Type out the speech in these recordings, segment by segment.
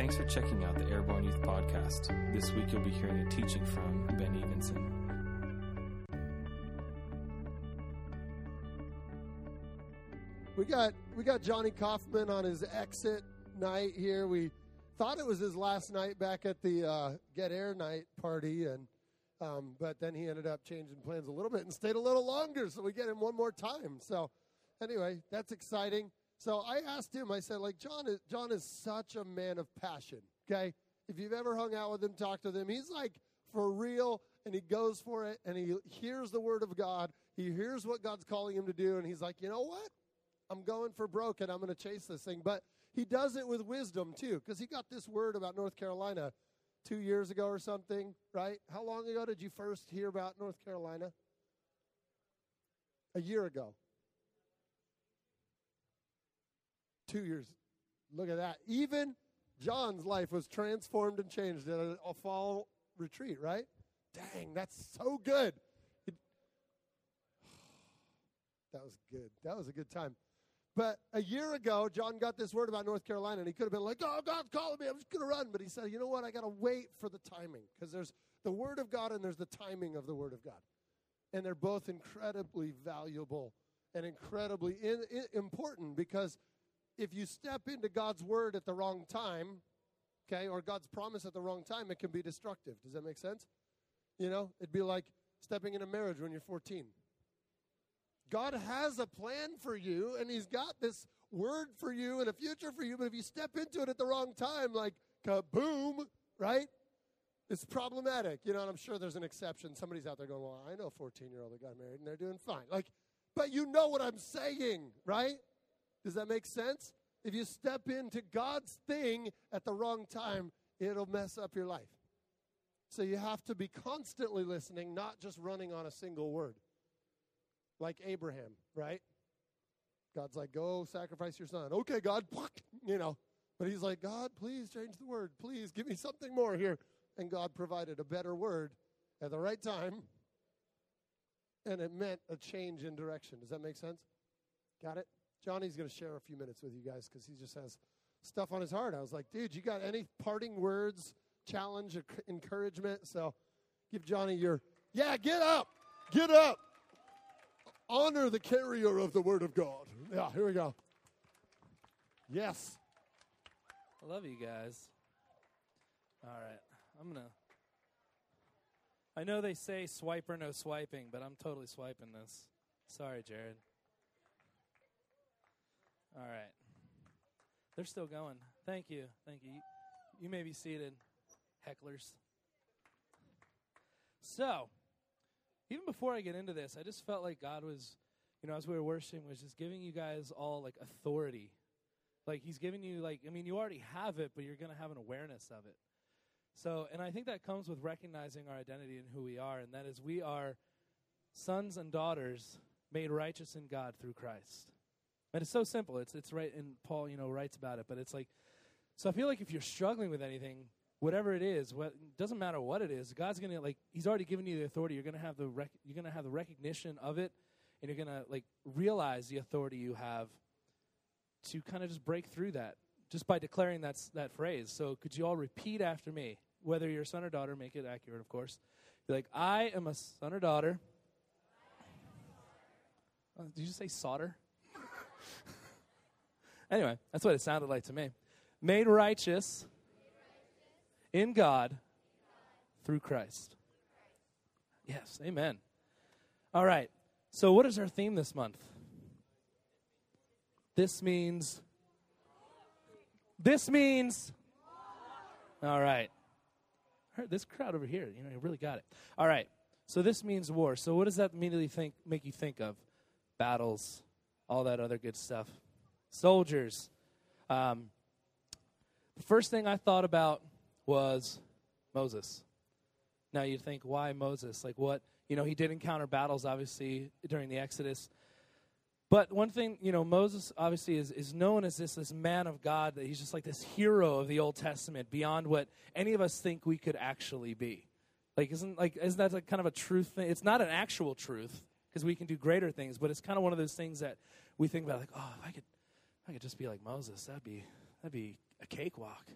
Thanks for checking out the Airborne Youth Podcast. This week you'll be hearing a teaching from Ben Evenson. We got we got Johnny Kaufman on his exit night here. We thought it was his last night back at the uh, Get Air night party, and um, but then he ended up changing plans a little bit and stayed a little longer, so we get him one more time. So anyway, that's exciting. So I asked him. I said, like John is John is such a man of passion. Okay, if you've ever hung out with him, talked to him, he's like for real, and he goes for it, and he hears the word of God. He hears what God's calling him to do, and he's like, you know what? I'm going for broke and I'm going to chase this thing. But he does it with wisdom too, because he got this word about North Carolina two years ago or something, right? How long ago did you first hear about North Carolina? A year ago. Two years. Look at that. Even John's life was transformed and changed at a, fall retreat, right? Dang, that's so good. It, that was good. That was a good time. But a year ago, John got this word about North Carolina, and he could have been like, "Oh, God's calling me. I'm just going to run." But he said, "You know what? I got to wait for the timing because there's the word of God and there's the timing of the word of God, and they're both incredibly valuable and incredibly in, in, important because if you step into God's word at the wrong time, okay, or God's promise at the wrong time, it can be destructive. Does that make sense? You know, it'd be like stepping in a marriage when you're 14. God has a plan for you, and He's got this word for you and a future for you. But if you step into it at the wrong time, like kaboom, right? It's problematic, you know. And I'm sure there's an exception. Somebody's out there going, "Well, I know a 14 year old that got married, and they're doing fine." Like, but you know what I'm saying, right? Does that make sense? If you step into God's thing at the wrong time, it'll mess up your life. So you have to be constantly listening, not just running on a single word like Abraham, right? God's like, go sacrifice your son. Okay, God, you know. But he's like, God, please change the word. Please give me something more here. And God provided a better word at the right time. And it meant a change in direction. Does that make sense? Got it? Johnny's going to share a few minutes with you guys because he just has stuff on his heart. I was like, dude, you got any parting words, challenge, encouragement? So give Johnny your, yeah, get up. Get up honor the carrier of the word of God. Yeah, here we go. Yes. I love you guys. All right. I'm going to. I know they say swiper, no swiping, but I'm totally swiping this. Sorry, Jared. All right. They're still going. Thank you. Thank you. You may be seated, hecklers. So, even before I get into this, I just felt like God was, you know, as we were worshiping, was just giving you guys all like authority. Like He's giving you, like, I mean, you already have it, but you're going to have an awareness of it. So, and I think that comes with recognizing our identity and who we are, and that is we are sons and daughters made righteous in God through Christ. And it's so simple. It's it's right, and Paul, you know, writes about it. But it's like, so I feel like if you're struggling with anything, whatever it is, what doesn't matter what it is, God's gonna like He's already given you the authority. You're gonna have the rec- you're gonna have the recognition of it, and you're gonna like realize the authority you have to kind of just break through that just by declaring that that phrase. So could you all repeat after me, whether you're a son or daughter, make it accurate, of course. Be like, I am a son or daughter. Uh, did you say solder? anyway, that's what it sounded like to me. Made righteous in God through Christ. Yes, amen. All right. So, what is our theme this month? This means. This means. All right. This crowd over here, you know, you really got it. All right. So this means war. So what does that immediately think make you think of? Battles, all that other good stuff. Soldiers. Um, the first thing I thought about was Moses. Now you think, why Moses? Like what? You know, he did encounter battles, obviously, during the Exodus. But one thing, you know, Moses obviously is, is known as this, this man of God, that he's just like this hero of the Old Testament beyond what any of us think we could actually be. Like, isn't, like, isn't that like kind of a truth thing? It's not an actual truth because we can do greater things, but it's kind of one of those things that we think about, like, oh, if I could, if I could just be like Moses, that'd be, that'd be a cakewalk.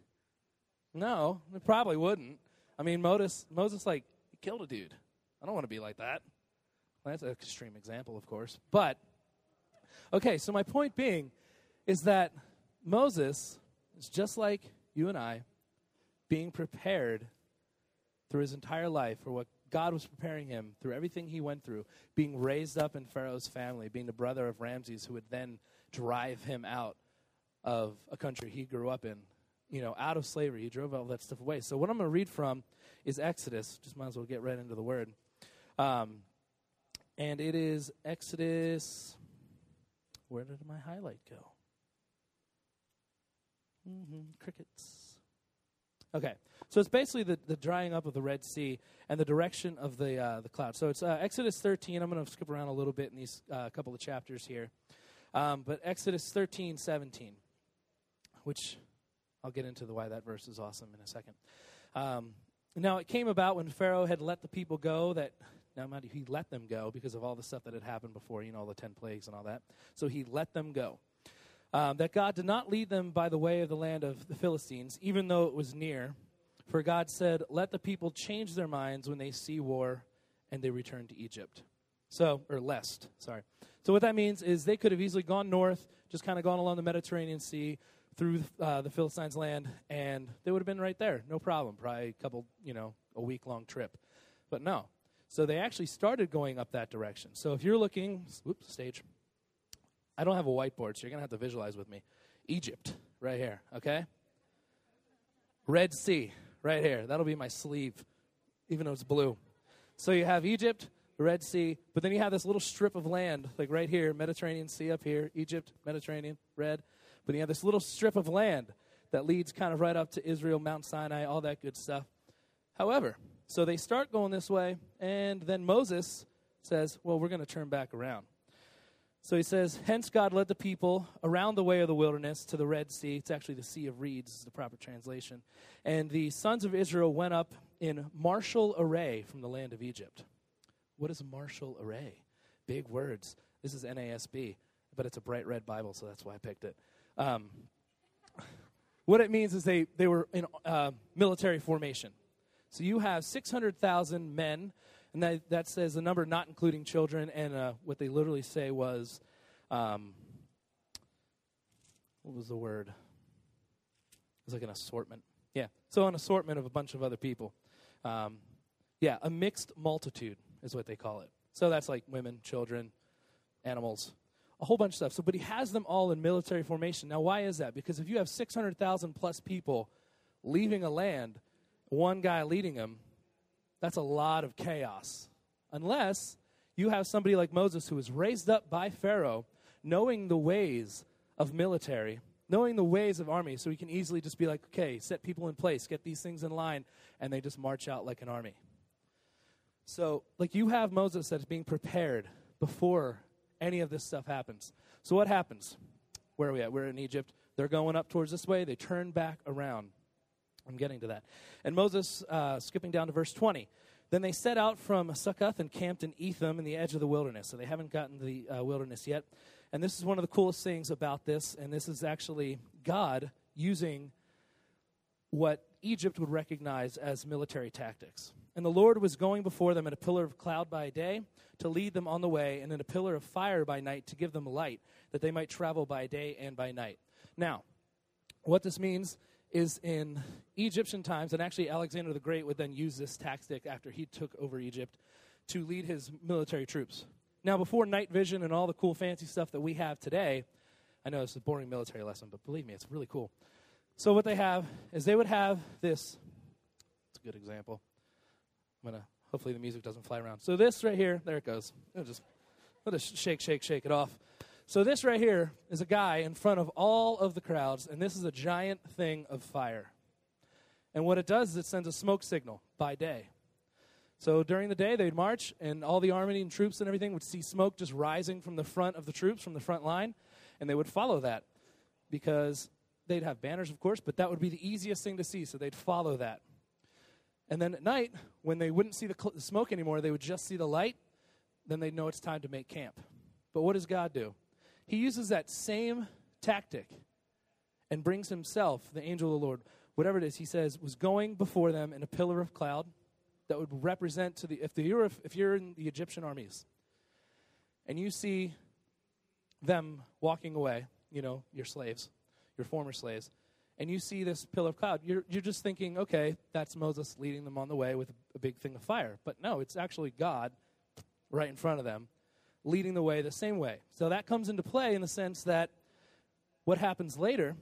No, it probably wouldn't. I mean, Moses, Moses like killed a dude. I don't want to be like that. Well, that's an extreme example, of course. But okay, so my point being is that Moses is just like you and I, being prepared through his entire life for what God was preparing him through everything he went through, being raised up in Pharaoh's family, being the brother of Ramses, who would then drive him out of a country he grew up in, you know, out of slavery. He drove all that stuff away. So what I'm going to read from is Exodus. Just might as well get right into the word. Um, and it is Exodus. Where did my highlight go? Mm-hmm, crickets. Okay, so it's basically the, the drying up of the Red Sea and the direction of the uh, the cloud. So it's uh, Exodus 13. I'm going to skip around a little bit in these uh, couple of chapters here, um, but Exodus 13, 17, which I'll get into the why that verse is awesome in a second. Um, now it came about when Pharaoh had let the people go that now mind you, he let them go because of all the stuff that had happened before, you know, all the ten plagues and all that. So he let them go. Um, that God did not lead them by the way of the land of the Philistines, even though it was near. For God said, Let the people change their minds when they see war and they return to Egypt. So, or lest, sorry. So, what that means is they could have easily gone north, just kind of gone along the Mediterranean Sea through uh, the Philistines' land, and they would have been right there, no problem. Probably a couple, you know, a week long trip. But no. So, they actually started going up that direction. So, if you're looking, whoops, stage. I don't have a whiteboard, so you're going to have to visualize with me. Egypt, right here, okay? Red Sea, right here. That'll be my sleeve, even though it's blue. So you have Egypt, Red Sea, but then you have this little strip of land, like right here, Mediterranean Sea up here, Egypt, Mediterranean, red. But you have this little strip of land that leads kind of right up to Israel, Mount Sinai, all that good stuff. However, so they start going this way, and then Moses says, Well, we're going to turn back around. So he says, Hence God led the people around the way of the wilderness to the Red Sea. It's actually the Sea of Reeds, is the proper translation. And the sons of Israel went up in martial array from the land of Egypt. What is martial array? Big words. This is NASB, but it's a bright red Bible, so that's why I picked it. Um, what it means is they, they were in uh, military formation. So you have 600,000 men and that, that says the number not including children, and uh, what they literally say was, um, what was the word? It was like an assortment. Yeah, so an assortment of a bunch of other people. Um, yeah, a mixed multitude is what they call it. So that's like women, children, animals, a whole bunch of stuff. So, but he has them all in military formation. Now, why is that? Because if you have 600,000 plus people leaving a land, one guy leading them, that's a lot of chaos. Unless you have somebody like Moses who was raised up by Pharaoh, knowing the ways of military, knowing the ways of army, so he can easily just be like, okay, set people in place, get these things in line, and they just march out like an army. So, like, you have Moses that's being prepared before any of this stuff happens. So, what happens? Where are we at? We're in Egypt. They're going up towards this way. They turn back around. I'm getting to that. And Moses, uh, skipping down to verse 20. Then they set out from Succoth and camped in Etham in the edge of the wilderness. So they haven't gotten to the uh, wilderness yet. And this is one of the coolest things about this. And this is actually God using what Egypt would recognize as military tactics. And the Lord was going before them in a pillar of cloud by day to lead them on the way, and in a pillar of fire by night to give them light, that they might travel by day and by night. Now, what this means is in Egyptian times, and actually Alexander the Great would then use this tactic after he took over Egypt to lead his military troops. Now, before night vision and all the cool fancy stuff that we have today, I know it's a boring military lesson, but believe me, it's really cool. So, what they have is they would have this. It's a good example. I'm to, hopefully, the music doesn't fly around. So, this right here, there it goes. It'll just, it'll just shake, shake, shake it off. So, this right here is a guy in front of all of the crowds, and this is a giant thing of fire. And what it does is it sends a smoke signal by day. So, during the day, they'd march, and all the army and troops and everything would see smoke just rising from the front of the troops, from the front line, and they would follow that because they'd have banners, of course, but that would be the easiest thing to see, so they'd follow that. And then at night, when they wouldn't see the, cl- the smoke anymore, they would just see the light, then they'd know it's time to make camp. But what does God do? He uses that same tactic and brings himself, the angel of the Lord, whatever it is, he says, was going before them in a pillar of cloud that would represent to the if the you're if you're in the Egyptian armies and you see them walking away, you know, your slaves, your former slaves, and you see this pillar of cloud, you're you're just thinking, okay, that's Moses leading them on the way with a big thing of fire. But no, it's actually God right in front of them, leading the way the same way. So that comes into play in the sense that what happens later,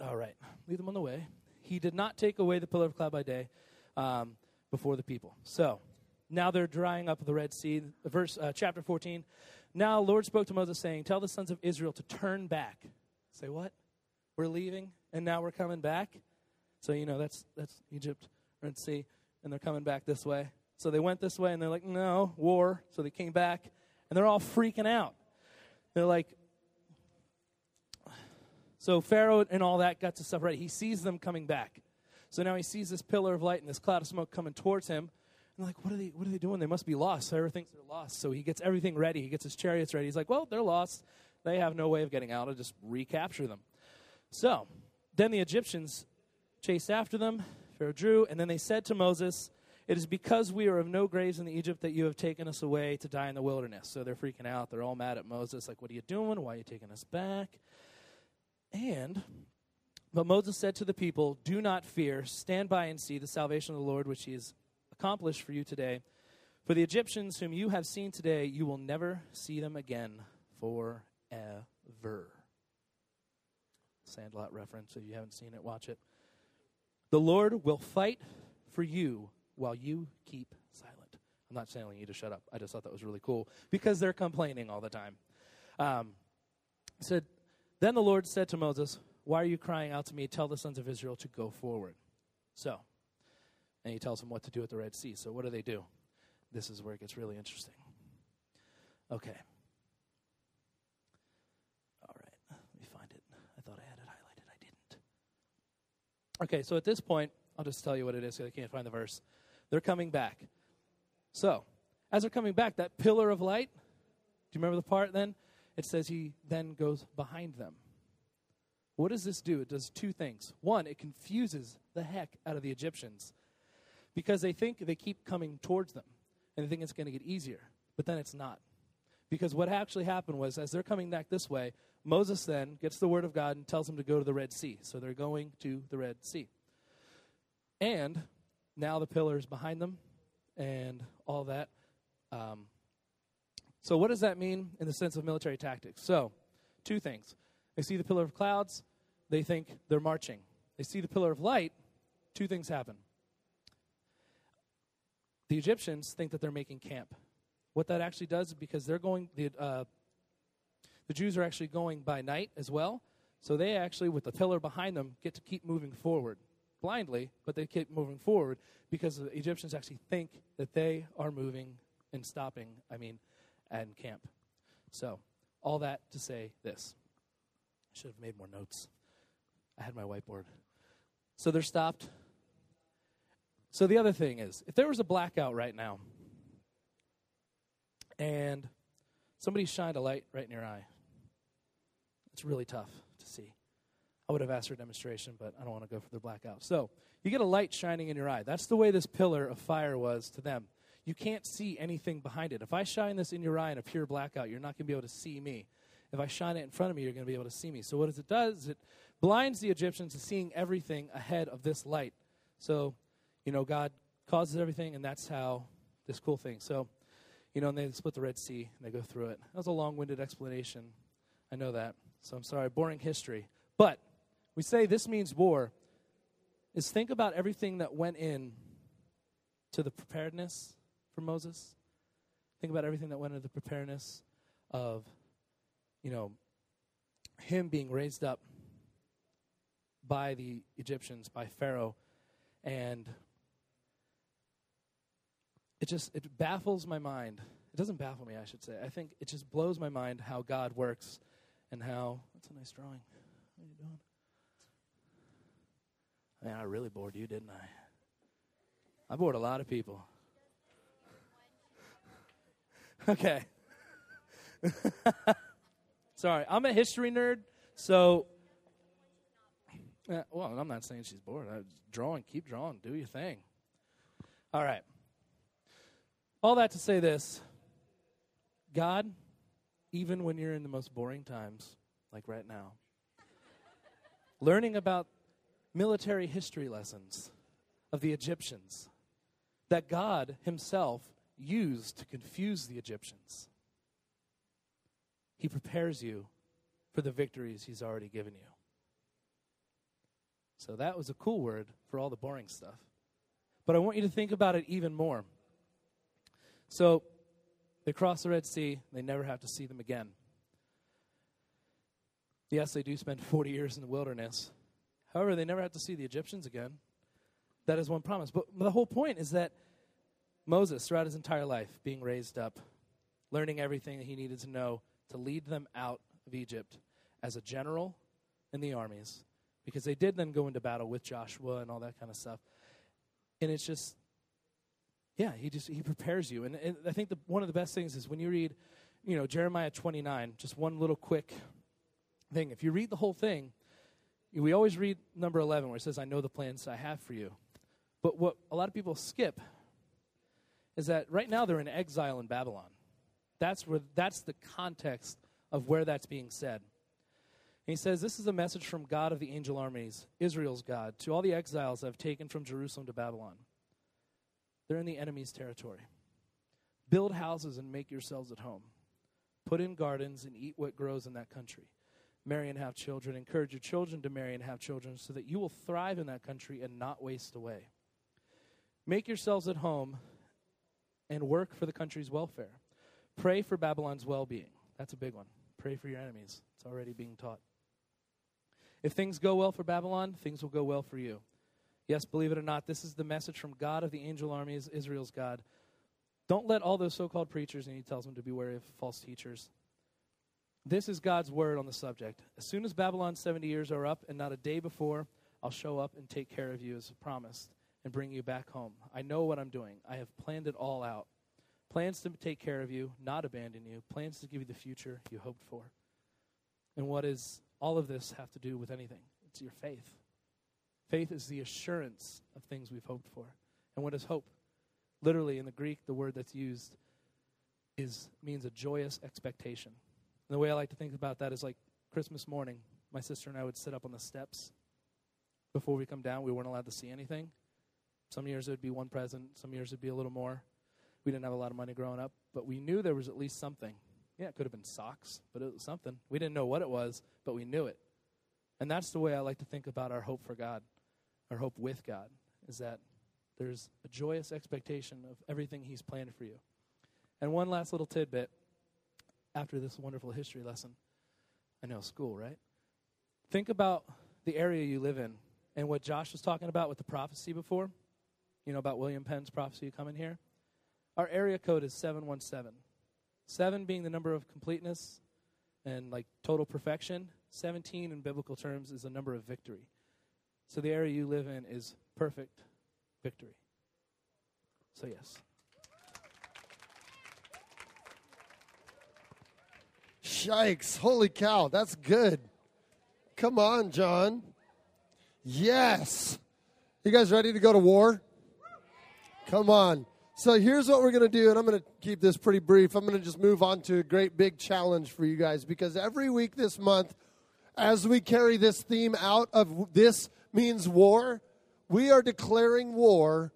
all right, lead them on the way. He did not take away the pillar of cloud by day um, before the people. So now they're drying up the Red Sea. Verse uh, chapter 14. Now Lord spoke to Moses, saying, Tell the sons of Israel to turn back. Say what? We're leaving, and now we're coming back. So you know that's that's Egypt, Red Sea, and they're coming back this way. So they went this way, and they're like, No, war. So they came back, and they're all freaking out. They're like, so Pharaoh and all that got to stuff right. He sees them coming back. So now he sees this pillar of light and this cloud of smoke coming towards him. And like, what are they what are they doing? They must be lost. Pharaoh thinks they're lost. So he gets everything ready. He gets his chariots ready. He's like, well, they're lost. They have no way of getting out. I'll just recapture them. So then the Egyptians chased after them. Pharaoh drew, and then they said to Moses, It is because we are of no graves in Egypt that you have taken us away to die in the wilderness. So they're freaking out. They're all mad at Moses, like, What are you doing? Why are you taking us back? And, but Moses said to the people, Do not fear. Stand by and see the salvation of the Lord, which he has accomplished for you today. For the Egyptians whom you have seen today, you will never see them again forever. Sandlot reference. If you haven't seen it, watch it. The Lord will fight for you while you keep silent. I'm not telling you to shut up. I just thought that was really cool because they're complaining all the time. Um, said, then the Lord said to Moses, Why are you crying out to me? Tell the sons of Israel to go forward. So, and he tells them what to do at the Red Sea. So, what do they do? This is where it gets really interesting. Okay. All right. Let me find it. I thought I had it highlighted. I didn't. Okay, so at this point, I'll just tell you what it is because I can't find the verse. They're coming back. So, as they're coming back, that pillar of light, do you remember the part then? it says he then goes behind them. What does this do? It does two things. One, it confuses the heck out of the Egyptians because they think they keep coming towards them and they think it's going to get easier, but then it's not. Because what actually happened was, as they're coming back this way, Moses then gets the word of God and tells them to go to the Red Sea. So they're going to the Red Sea. And now the pillar is behind them and all that. Um, so, what does that mean in the sense of military tactics? So, two things. They see the pillar of clouds, they think they're marching. They see the pillar of light, two things happen. The Egyptians think that they're making camp. What that actually does is because they're going, the, uh, the Jews are actually going by night as well. So they actually, with the pillar behind them, get to keep moving forward blindly, but they keep moving forward because the Egyptians actually think that they are moving and stopping. I mean, and camp. So, all that to say this. I should have made more notes. I had my whiteboard. So they're stopped. So the other thing is, if there was a blackout right now, and somebody shined a light right in your eye, it's really tough to see. I would have asked for a demonstration, but I don't want to go for the blackout. So you get a light shining in your eye. That's the way this pillar of fire was to them you can't see anything behind it. If I shine this in your eye in a pure blackout, you're not going to be able to see me. If I shine it in front of me, you're going to be able to see me. So what does it does, it blinds the Egyptians to seeing everything ahead of this light. So, you know, God causes everything, and that's how this cool thing. So, you know, and they split the Red Sea and they go through it. That was a long-winded explanation. I know that. So I'm sorry, boring history. But we say this means war. Is think about everything that went in to the preparedness for Moses. Think about everything that went into the preparedness of, you know, him being raised up by the Egyptians, by Pharaoh, and it just it baffles my mind. It doesn't baffle me, I should say. I think it just blows my mind how God works and how that's a nice drawing. What are you doing? Man, I really bored you, didn't I? I bored a lot of people. Okay. Sorry, I'm a history nerd, so Yeah, well, I'm not saying she's bored. I, drawing, keep drawing, do your thing. All right. All that to say this God, even when you're in the most boring times, like right now, learning about military history lessons of the Egyptians that God Himself used to confuse the Egyptians, He prepares you for the victories He's already given you. So that was a cool word for all the boring stuff. But I want you to think about it even more. So they cross the Red Sea, they never have to see them again. Yes, they do spend 40 years in the wilderness. However, they never have to see the Egyptians again. That is one promise. But the whole point is that Moses, throughout his entire life, being raised up, learning everything that he needed to know to lead them out of Egypt as a general in the armies, because they did then go into battle with Joshua and all that kind of stuff. And it's just, yeah, he just he prepares you. And, and I think the, one of the best things is when you read, you know, Jeremiah 29, just one little quick thing. If you read the whole thing, we always read number 11 where it says, I know the plans I have for you. But what a lot of people skip is that right now they're in exile in Babylon. That's, where, that's the context of where that's being said. And he says, This is a message from God of the angel armies, Israel's God, to all the exiles I've taken from Jerusalem to Babylon. They're in the enemy's territory. Build houses and make yourselves at home. Put in gardens and eat what grows in that country. Marry and have children. Encourage your children to marry and have children so that you will thrive in that country and not waste away. Make yourselves at home and work for the country's welfare. Pray for Babylon's well being. That's a big one. Pray for your enemies. It's already being taught. If things go well for Babylon, things will go well for you. Yes, believe it or not, this is the message from God of the angel armies, Israel's God. Don't let all those so called preachers, and he tells them to be wary of false teachers. This is God's word on the subject. As soon as Babylon's 70 years are up, and not a day before, I'll show up and take care of you as promised and bring you back home. I know what I'm doing. I have planned it all out. Plans to take care of you, not abandon you. Plans to give you the future you hoped for. And what does all of this have to do with anything? It's your faith. Faith is the assurance of things we've hoped for. And what is hope? Literally, in the Greek, the word that's used is means a joyous expectation. And the way I like to think about that is like Christmas morning. My sister and I would sit up on the steps before we come down. We weren't allowed to see anything. Some years it would be one present. Some years it'd be a little more. We didn't have a lot of money growing up, but we knew there was at least something. Yeah, it could have been socks, but it was something. We didn't know what it was, but we knew it. And that's the way I like to think about our hope for God, our hope with God, is that there's a joyous expectation of everything He's planned for you. And one last little tidbit after this wonderful history lesson. I know, school, right? Think about the area you live in and what Josh was talking about with the prophecy before. You know, about William Penn's prophecy coming here. Our area code is 717. Seven being the number of completeness and like total perfection. 17 in biblical terms is a number of victory. So the area you live in is perfect victory. So, yes. Shikes. Holy cow. That's good. Come on, John. Yes. You guys ready to go to war? Come on. So here's what we're going to do, and I'm going to keep this pretty brief. I'm going to just move on to a great big challenge for you guys because every week this month, as we carry this theme out of this means war, we are declaring war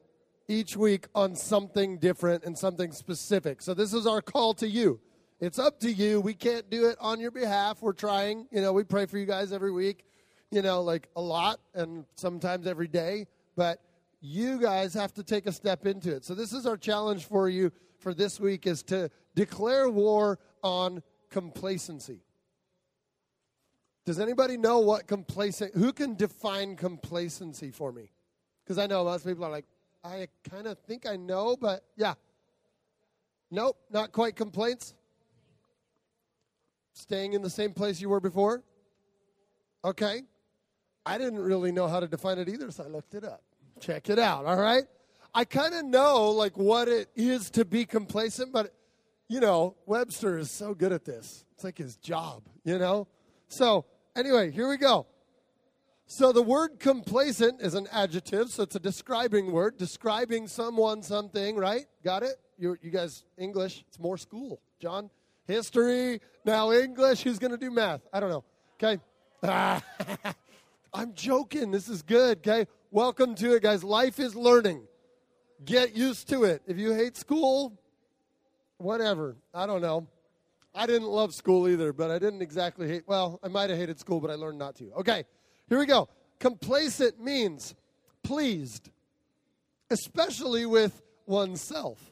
each week on something different and something specific. So this is our call to you. It's up to you. We can't do it on your behalf. We're trying. You know, we pray for you guys every week, you know, like a lot and sometimes every day. But you guys have to take a step into it. So this is our challenge for you for this week is to declare war on complacency. Does anybody know what complacent who can define complacency for me? Because I know most people are like, I kind of think I know, but yeah. Nope, not quite complaints. Staying in the same place you were before? Okay. I didn't really know how to define it either, so I looked it up. Check it out, all right? I kind of know like what it is to be complacent, but you know, Webster is so good at this. It's like his job, you know? So, anyway, here we go. So the word complacent is an adjective, so it's a describing word, describing someone, something, right? Got it? You, you guys, English, it's more school. John, history, now English. Who's going to do math? I don't know. Okay. I'm joking. This is good. Okay. Welcome to it, guys. Life is learning. Get used to it. If you hate school, whatever. I don't know. I didn't love school either, but I didn't exactly hate. Well, I might have hated school, but I learned not to. Okay. Here we go. Complacent means pleased, especially with oneself.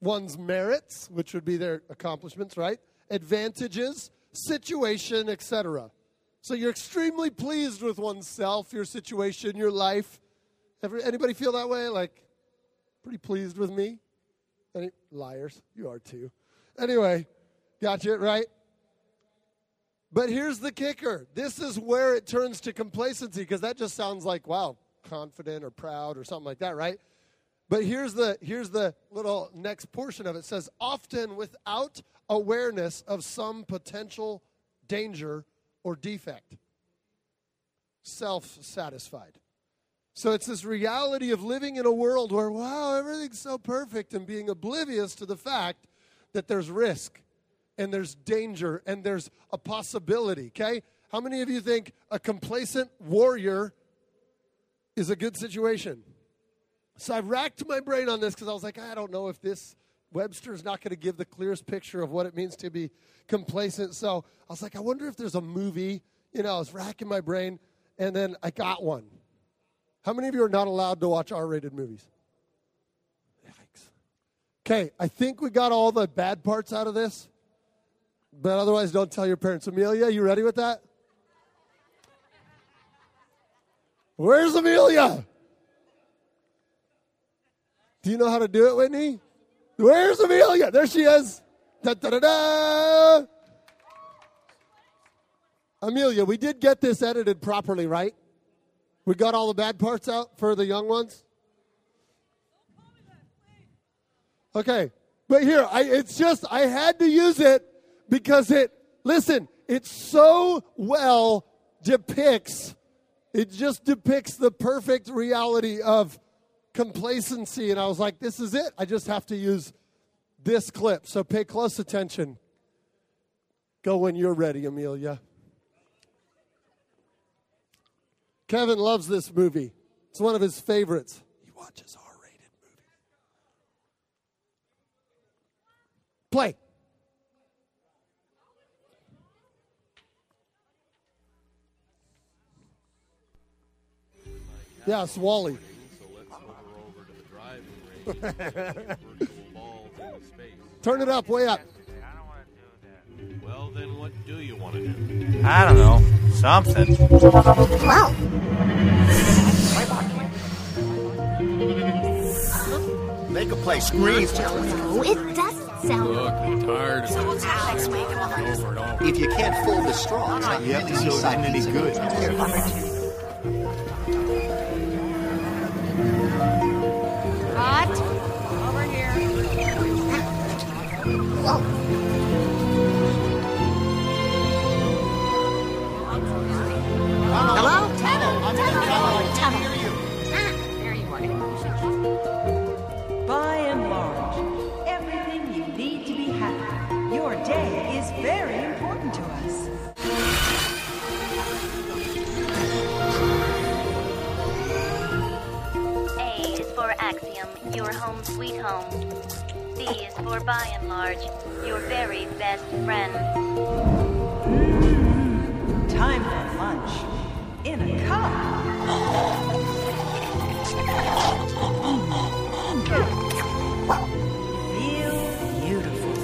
One's merits, which would be their accomplishments, right? Advantages, situation, etc. So you're extremely pleased with oneself, your situation, your life. Ever, anybody feel that way? Like, pretty pleased with me? Any liars? You are too. Anyway, got you right? But here's the kicker. This is where it turns to complacency because that just sounds like, wow, confident or proud or something like that, right? But here's the here's the little next portion of it. it says often without awareness of some potential danger or defect. Self-satisfied. So it's this reality of living in a world where wow, everything's so perfect and being oblivious to the fact that there's risk and there's danger and there's a possibility, okay? How many of you think a complacent warrior is a good situation? So I racked my brain on this because I was like, I don't know if this Webster's not going to give the clearest picture of what it means to be complacent. So I was like, I wonder if there's a movie. You know, I was racking my brain, and then I got one. How many of you are not allowed to watch R rated movies? Yikes. Okay, I think we got all the bad parts out of this. But otherwise, don't tell your parents. Amelia, you ready with that? Where's Amelia? Do you know how to do it, Whitney? Where's Amelia? There she is. Da, da, da, da. Amelia, we did get this edited properly, right? We got all the bad parts out for the young ones? Okay. But here, I, it's just, I had to use it because it, listen, it so well depicts, it just depicts the perfect reality of complacency. And I was like, this is it. I just have to use this clip. So pay close attention. Go when you're ready, Amelia. Kevin loves this movie. It's one of his favorites. He watches R rated movies. Play. It's WALL-E. Turn it up, way up. Well, then what do you want to do? I don't know. Something. Wow. Make a place scream. No, it doesn't sound. Look, I'm tired of it. Alex, make him over and over. If you can't fold the straw, it's not You have to see it any good. Sweet home. B is for by and large, your very best friend. Mmm, time for lunch. In a cup. Feel beautiful.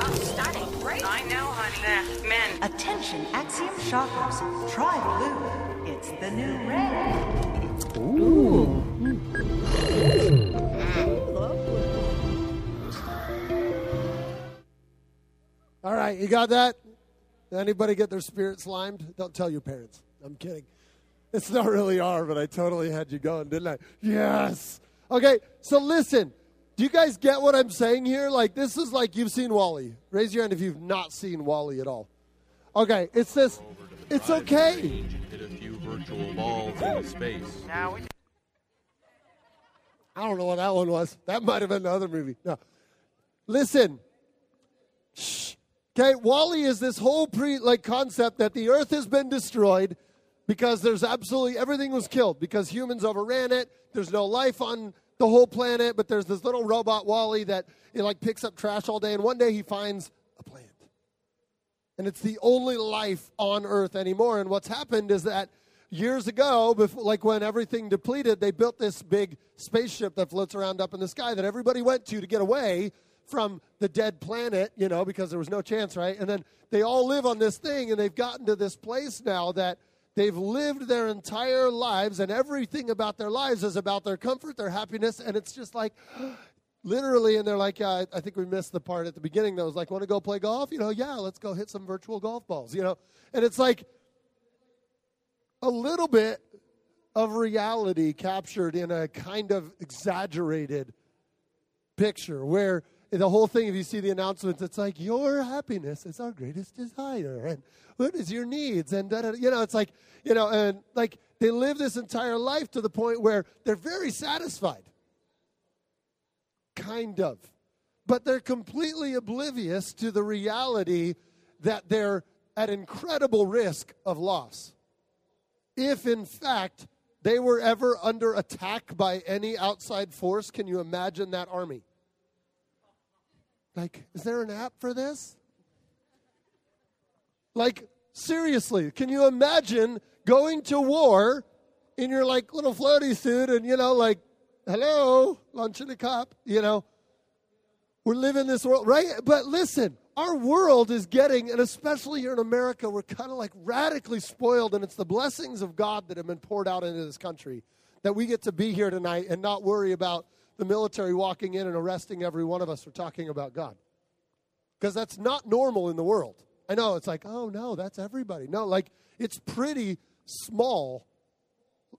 Oh, starting great. I know, honey. men. Attention, Axiom shoppers. Try blue. It's the new red. All right, you got that? Anybody get their spirit slimed? Don't tell your parents. I'm kidding. It's not really R, but I totally had you going, didn't I? Yes. Okay, so listen. Do you guys get what I'm saying here? Like, this is like you've seen WALL-E. Raise your hand if you've not seen WALL-E at all. Okay, it's this. It's okay. I don't know what that one was. That might have been another movie. No. Listen. Shh. Okay, WALL-E is this whole pre like concept that the earth has been destroyed because there's absolutely everything was killed because humans overran it. There's no life on the whole planet, but there's this little robot WALL-E that it like picks up trash all day and one day he finds a plant. And it's the only life on earth anymore. And what's happened is that years ago, before, like when everything depleted, they built this big spaceship that floats around up in the sky that everybody went to to get away from the dead planet, you know, because there was no chance, right? And then they all live on this thing, and they've gotten to this place now that they've lived their entire lives, and everything about their lives is about their comfort, their happiness, and it's just like, literally, and they're like, uh, I think we missed the part at the beginning that was like, want to go play golf? You know, yeah, let's go hit some virtual golf balls, you know? And it's like a little bit of reality captured in a kind of exaggerated picture where the whole thing, if you see the announcements, it's like your happiness is our greatest desire, and what is your needs, and da, da, you know, it's like you know, and like they live this entire life to the point where they're very satisfied, kind of, but they're completely oblivious to the reality that they're at incredible risk of loss. If in fact they were ever under attack by any outside force, can you imagine that army? Like, is there an app for this? Like, seriously, can you imagine going to war in your like little floaty suit and you know, like, hello, lunch in a cup, you know? We're living this world, right? But listen, our world is getting, and especially here in America, we're kind of like radically spoiled, and it's the blessings of God that have been poured out into this country that we get to be here tonight and not worry about the military walking in and arresting every one of us for talking about God. Because that's not normal in the world. I know it's like, oh no, that's everybody. No, like it's pretty small,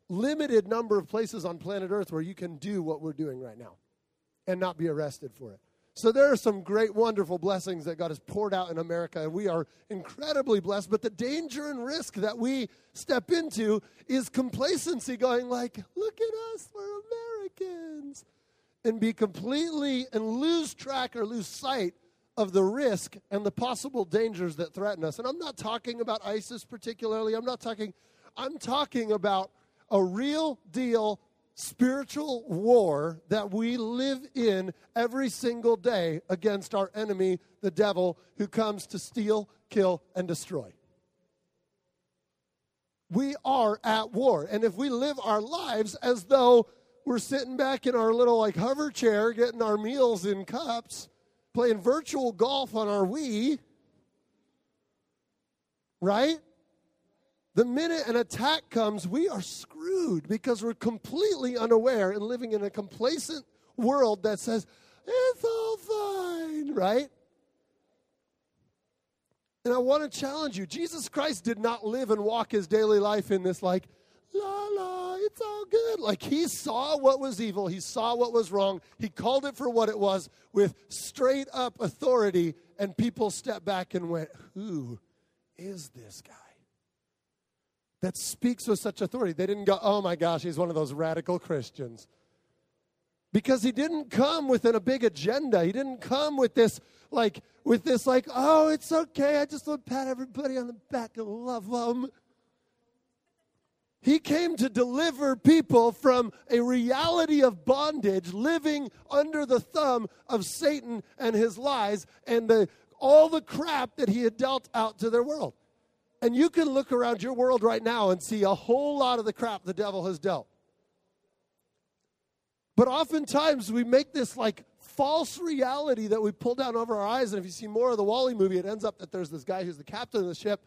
limited number of places on planet Earth where you can do what we're doing right now and not be arrested for it. So there are some great, wonderful blessings that God has poured out in America, and we are incredibly blessed. But the danger and risk that we step into is complacency, going like, "Look at us, we're Americans," and be completely and lose track or lose sight of the risk and the possible dangers that threaten us. And I'm not talking about ISIS particularly. I'm not talking. I'm talking about a real deal spiritual war that we live in every single day against our enemy, the devil, who comes to steal, kill, and destroy. We are at war. And if we live our lives as though we're sitting back in our little like hover chair getting our meals in cups, playing virtual golf on our Wii, right? The minute an attack comes, we are screwed because we're completely unaware and living in a complacent world that says, it's all fine, right? And I want to challenge you Jesus Christ did not live and walk his daily life in this, like, la la, it's all good. Like, he saw what was evil, he saw what was wrong, he called it for what it was with straight up authority, and people stepped back and went, Who is this guy? that speaks with such authority. They didn't go, oh my gosh, he's one of those radical Christians. Because he didn't come within a big agenda. He didn't come with this, like, with this, like, oh, it's okay. I just want to pat everybody on the back and love them. He came to deliver people from a reality of bondage, living under the thumb of Satan and his lies and the, all the crap that he had dealt out to their world. And you can look around your world right now and see a whole lot of the crap the devil has dealt. But oftentimes we make this like false reality that we pull down over our eyes. And if you see more of the WALL-E movie, it ends up that there's this guy who's the captain of the ship.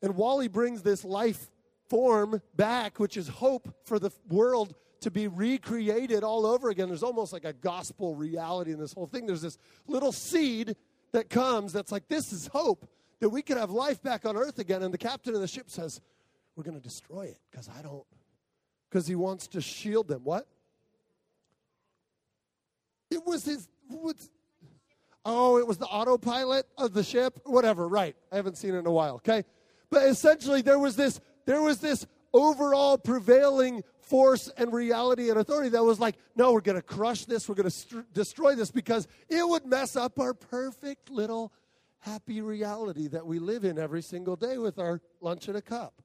And WALL-E brings this life form back, which is hope for the world to be recreated all over again. There's almost like a gospel reality in this whole thing. There's this little seed that comes that's like, this is hope that we could have life back on earth again. And the captain of the ship says, We're going to destroy it because I don't, because he wants to shield them. What? It was his, what's, oh, it was the autopilot of the ship? Whatever, right. I haven't seen it in a while, okay? But essentially, there was this, there was this overall prevailing force and reality and authority that was like, no, we're going to crush this, we're going to st- destroy this because it would mess up our perfect little happy reality that we live in every single day with our lunch in a cup.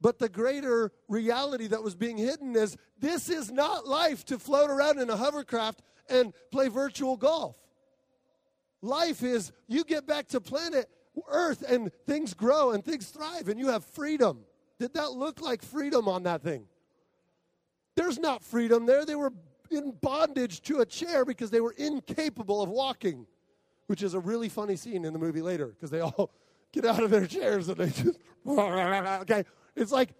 But the greater reality that was being hidden is this is not life to float around in a hovercraft and play virtual golf. Life is you get back to planet Earth and things grow and things thrive and you have freedom. Did that look like freedom on that thing? There's not freedom there. They were in bondage to a chair because they were incapable of walking, which is a really funny scene in the movie later because they all get out of their chairs and they just okay. It's like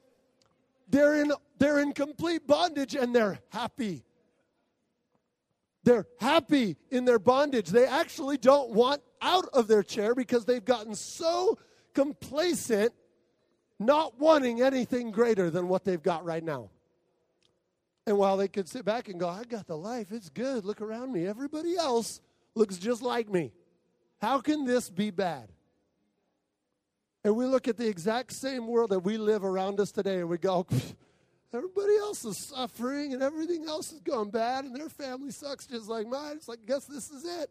they're in they're in complete bondage and they're happy. They're happy in their bondage. They actually don't want out of their chair because they've gotten so complacent, not wanting anything greater than what they've got right now. And while they could sit back and go, I got the life, it's good, look around me. Everybody else looks just like me. How can this be bad? And we look at the exact same world that we live around us today and we go, everybody else is suffering and everything else is going bad and their family sucks just like mine. It's like, guess this is it.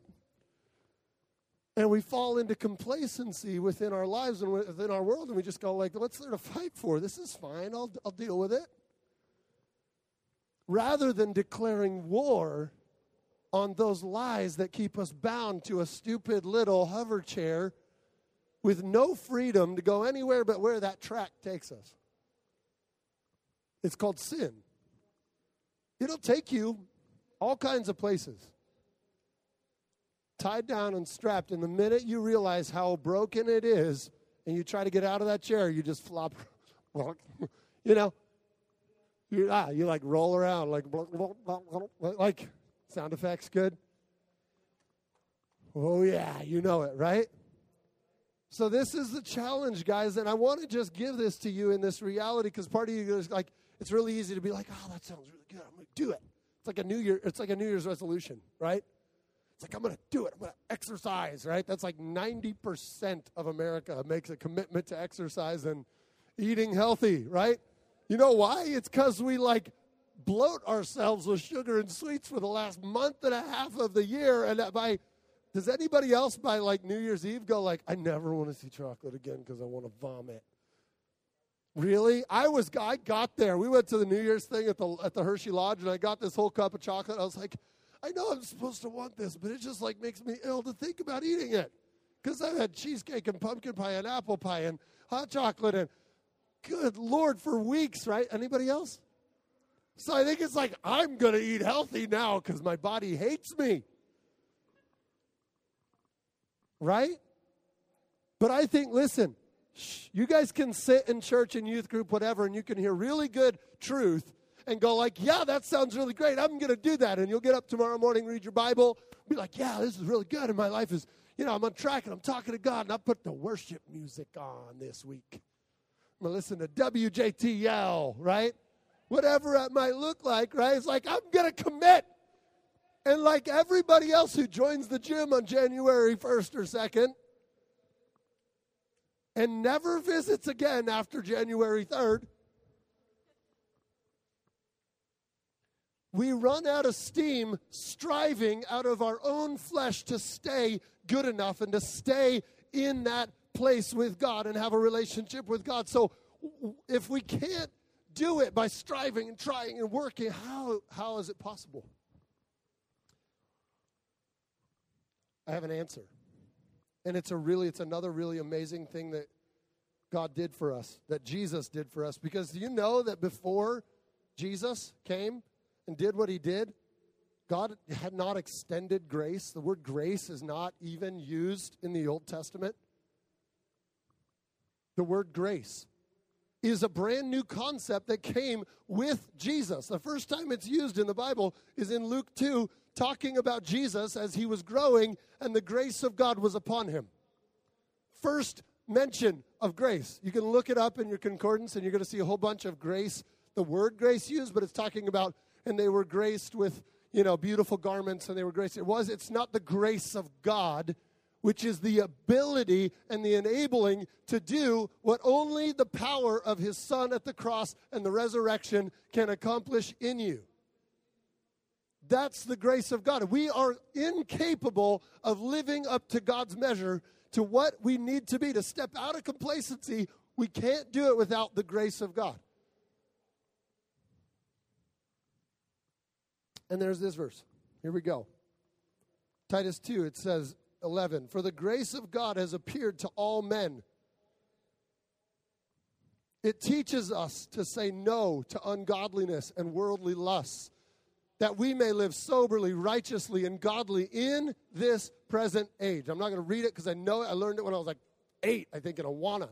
And we fall into complacency within our lives and within our world, and we just go like, "What's there to fight for? This is fine. I'll I'll deal with it." Rather than declaring war on those lies that keep us bound to a stupid little hover chair with no freedom to go anywhere but where that track takes us. It's called sin. It'll take you all kinds of places tied down and strapped. And the minute you realize how broken it is, and you try to get out of that chair, you just flop. you know, you, ah, you like roll around like like sound effects good. Oh yeah, you know it, right? So this is the challenge, guys, and I want to just give this to you in this reality because part of you is like, it's really easy to be like, oh, that sounds really good. I'm going to do it. It's like a New Year. It's like a New Year's resolution, right? It's like, I'm going to do it. I'm going to exercise, right? That's like 90% of America makes a commitment to exercise and eating healthy, right? You know why? It's because we like bloat ourselves with sugar and sweets for the last month and a half of the year. And by, does anybody else by like New Year's Eve go like, I never want to see chocolate again because I want to vomit? Really? I was I got there. We went to the New Year's thing at the at the Hershey Lodge and I got this whole cup of chocolate. I was like, I know I'm supposed to want this, but it just like makes me ill to think about eating it. Because I've had cheesecake and pumpkin pie and apple pie and hot chocolate and good lord for weeks, right? Anybody else? So I think it's like I'm to eat healthy now because my body hates me. Right? But I think, listen, shh, you guys can sit in church and youth group, whatever, and you can hear really good truth and go like, yeah, that sounds really great. I'm going to do that. And you'll get up tomorrow morning, read your Bible, be like, yeah, this is really good. And my life is, you know, I'm on track and I'm talking to God. And I put the worship music on this week. I'm going to listen to WJTL, right? Whatever it might look like, right? It's like, I'm going to commit. And like everybody else who joins the gym on January 1st or 2nd and never visits again after January 3rd, we run out of steam striving out of our own flesh to stay good enough and to stay in that place with God and have a relationship with God. So if we can't do it by striving and trying and working, how, how is it possible? I have an answer. And it's a really, it's another really amazing thing that God did for us, that Jesus did for us. Because you know that before Jesus came, and did what he did, God had not extended grace. The word grace is not even used in the Old Testament. The word grace is a brand new concept that came with Jesus. The first time it's used in the Bible is in Luke 2, talking about Jesus as he was growing and the grace of God was upon him. First mention of grace. You can look it up in your concordance and you're going to see a whole bunch of grace, the word grace used, but it's talking about and they were graced with, you know, beautiful garments and they were graced. It was, it's not the grace of God, which is the ability and the enabling to do what only the power of his son at the cross and the resurrection can accomplish in you. That's the grace of God. We are incapable of living up to God's measure to what we need to be to step out of complacency. We can't do it without the grace of God. And there's this verse. Here we go. Titus 2, it says 11, For the grace of God has appeared to all men. It teaches us to say no to ungodliness and worldly lusts, that we may live soberly, righteously, and godly in this present age. I'm not going to read it because I know it. I learned it when I was like eight, I think, in Awana.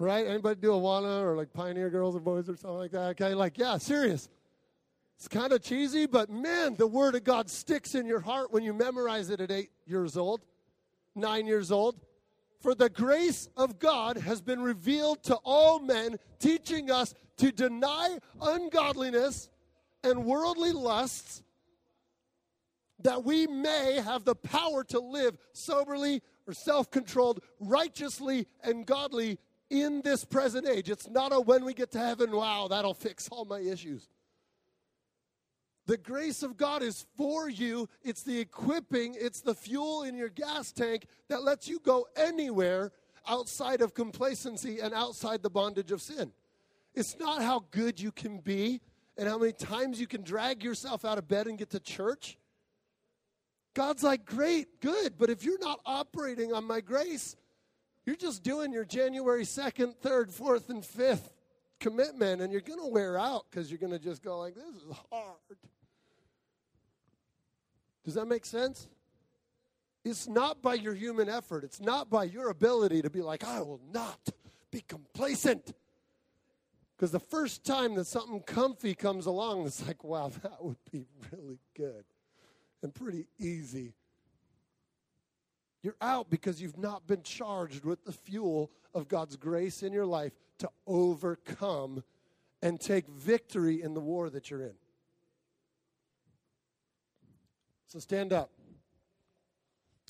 Right? Anybody do Awana or like Pioneer Girls and Boys or something like that? Okay, like, yeah, serious. It's kind of cheesy, but man, the Word of God sticks in your heart when you memorize it at eight years old, nine years old. For the grace of God has been revealed to all men, teaching us to deny ungodliness and worldly lusts, that we may have the power to live soberly or self controlled, righteously, and godly in this present age. It's not a when we get to heaven, wow, that'll fix all my issues. The grace of God is for you. It's the equipping, it's the fuel in your gas tank that lets you go anywhere outside of complacency and outside the bondage of sin. It's not how good you can be and how many times you can drag yourself out of bed and get to church. God's like, great, good, but if you're not operating on my grace, you're just doing your January 2nd, 3rd, 4th, and 5th commitment, and you're going to wear out because you're going to just go like, this is hard. Does that make sense? It's not by your human effort. It's not by your ability to be like, I will not be complacent. Because the first time that something comfy comes along, it's like, wow, that would be really good and pretty easy. You're out because you've not been charged with the fuel of God's grace in your life to overcome and take victory in the war that you're in. So stand up.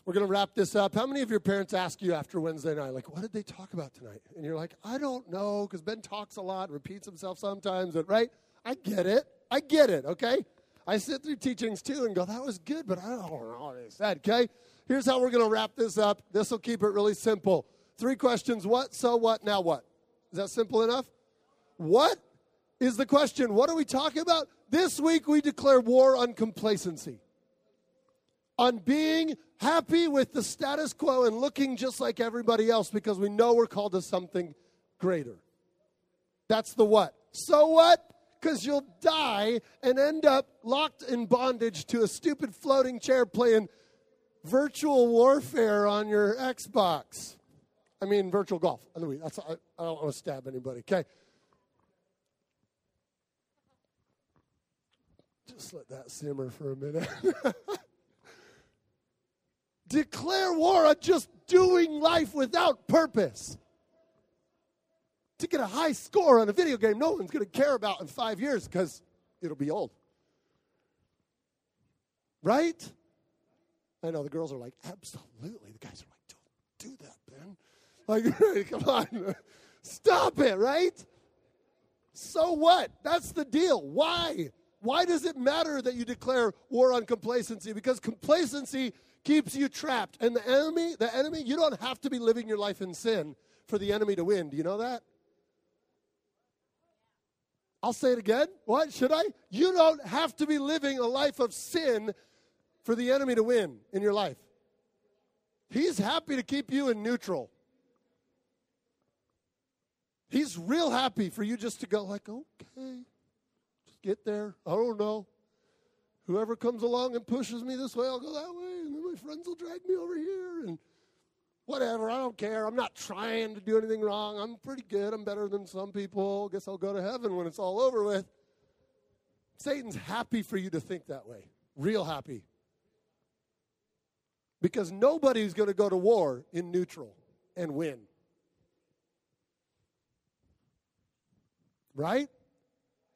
We're going to wrap this up. How many of your parents ask you after Wednesday night, like, what did they talk about tonight? And you're like, I don't know, because Ben talks a lot, repeats himself sometimes, but right? I get it. I get it, okay? I sit through teachings too and go, that was good, but I don't know what they said, okay? Here's how we're going to wrap this up. This will keep it really simple. Three questions what, so what, now what? Is that simple enough? What is the question? What are we talking about? This week we declare war on complacency on being happy with the status quo and looking just like everybody else because we know we're called to something greater. That's the what. So what? Because you'll die and end up locked in bondage to a stupid floating chair playing virtual warfare on your Xbox. I mean, virtual golf. That's, I, I don't want to stab anybody, okay? Just let that simmer for a minute. declare war on just doing life without purpose. To get a high score on a video game no one's going to care about in five years because it'll be old. Right? I know the girls are like, absolutely. The guys are like, don't do that, Ben. Like, come on. Stop it, right? So what? That's the deal. Why? Why does it matter that you declare war on complacency? Because complacency keeps you trapped. And the enemy, the enemy, you don't have to be living your life in sin for the enemy to win. Do you know that? I'll say it again. What? Should I? You don't have to be living a life of sin for the enemy to win in your life. He's happy to keep you in neutral. He's real happy for you just to go like, okay, just get there. I don't know. Whoever comes along and pushes me this way, I'll go that way, and then my friends will drag me over here, and whatever. I don't care. I'm not trying to do anything wrong. I'm pretty good. I'm better than some people. Guess I'll go to heaven when it's all over with. Satan's happy for you to think that way. Real happy. Because nobody's going to go to war in neutral and win. Right?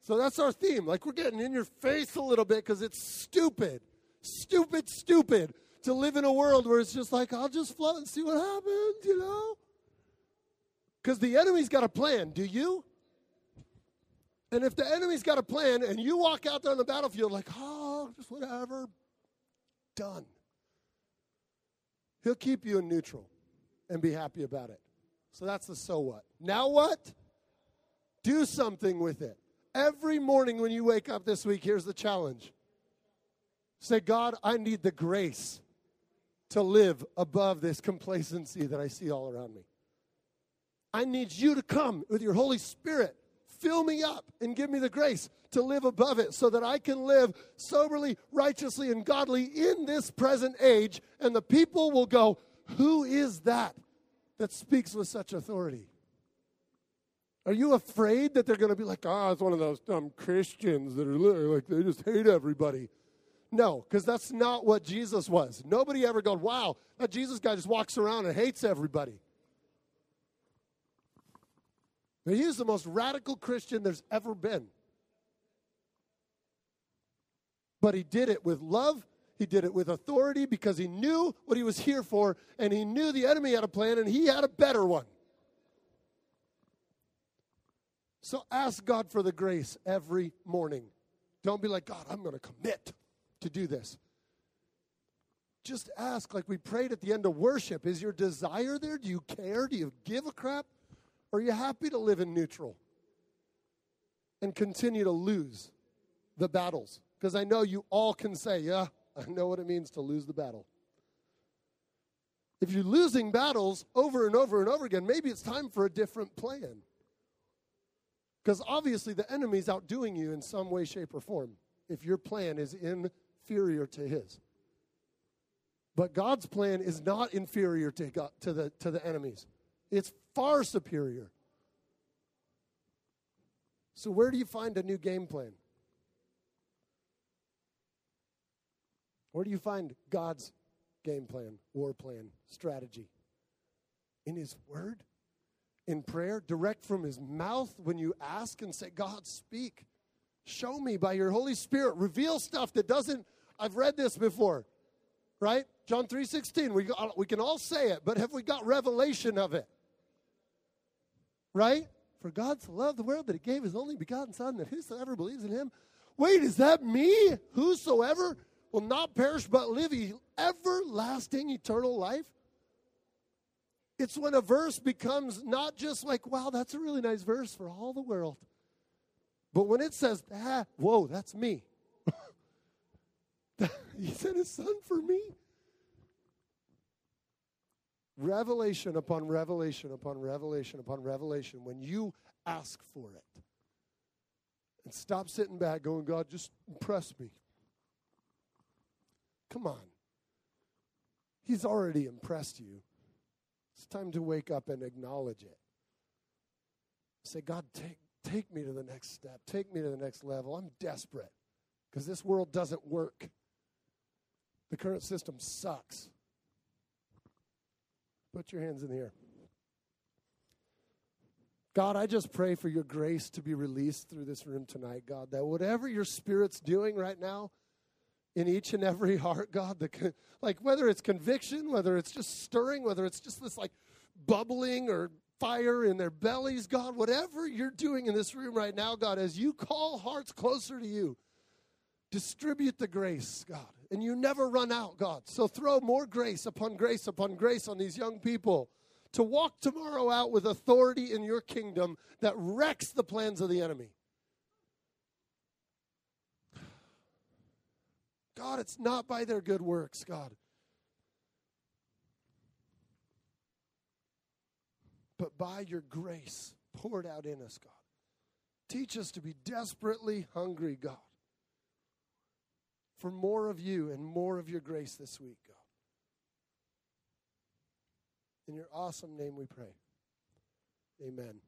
So that's our theme. Like we're getting in your face a little bit because it's stupid. Stupid, stupid to live in a world where it's just like, I'll just float and see what happens, you know? Because the enemy's got a plan. Do you? And if the enemy's got a plan and you walk out there on the battlefield like, oh, just whatever, done. He'll keep you in neutral and be happy about it. So that's the so what. Now what? Do something with it. Every morning when you wake up this week, here's the challenge say, God, I need the grace to live above this complacency that I see all around me. I need you to come with your Holy Spirit, fill me up, and give me the grace to live above it so that I can live soberly, righteously, and godly in this present age. And the people will go, Who is that that speaks with such authority? Are you afraid that they're going to be like, ah, oh, it's one of those dumb Christians that are like, they just hate everybody? No, because that's not what Jesus was. Nobody ever goes, wow, that Jesus guy just walks around and hates everybody. He was the most radical Christian there's ever been. But he did it with love. He did it with authority because he knew what he was here for, and he knew the enemy had a plan, and he had a better one. So ask God for the grace every morning. Don't be like, God, I'm going to commit to do this. Just ask, like we prayed at the end of worship is your desire there? Do you care? Do you give a crap? Or are you happy to live in neutral and continue to lose the battles? Because I know you all can say, yeah, I know what it means to lose the battle. If you're losing battles over and over and over again, maybe it's time for a different plan. Because obviously the enemy's outdoing you in some way, shape, or form if your plan is inferior to his. But God's plan is not inferior to, God, to, the, to the enemy's, it's far superior. So, where do you find a new game plan? Where do you find God's game plan, war plan, strategy? In His Word? In prayer? Direct from His mouth when you ask and say, God, speak. Show me by your Holy Spirit. Reveal stuff that doesn't, I've read this before, right? John 3.16, we, we can all say it, but have we got revelation of it? Right? For God so loved the world that he gave his only begotten Son, that whosoever believes in him, wait, is that me? Whosoever will not perish but live everlasting eternal life? It's when a verse becomes not just like, wow, that's a really nice verse for all the world. But when it says that, whoa, that's me. he sent his son for me. Revelation upon revelation upon revelation upon revelation when you ask for it. And stop sitting back going, God, just impress me. Come on. He's already impressed you. It's time to wake up and acknowledge it. Say, God, take, take me to the next step. Take me to the next level. I'm desperate because this world doesn't work. The current system sucks. Put your hands in the air. God, I just pray for your grace to be released through this room tonight, God, that whatever your spirit's doing right now, in each and every heart, God. The, like whether it's conviction, whether it's just stirring, whether it's just this like bubbling or fire in their bellies, God, whatever you're doing in this room right now, God, as you call hearts closer to you, distribute the grace, God. And you never run out, God. So throw more grace upon grace upon grace on these young people to walk tomorrow out with authority in your kingdom that wrecks the plans of the enemy. God, it's not by their good works, God. But by your grace poured out in us, God. Teach us to be desperately hungry, God, for more of you and more of your grace this week, God. In your awesome name we pray. Amen.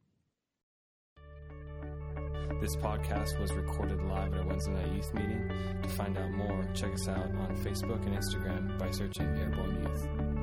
This podcast was recorded live at our Wednesday night youth meeting. To find out more, check us out on Facebook and Instagram by searching Airborne Youth.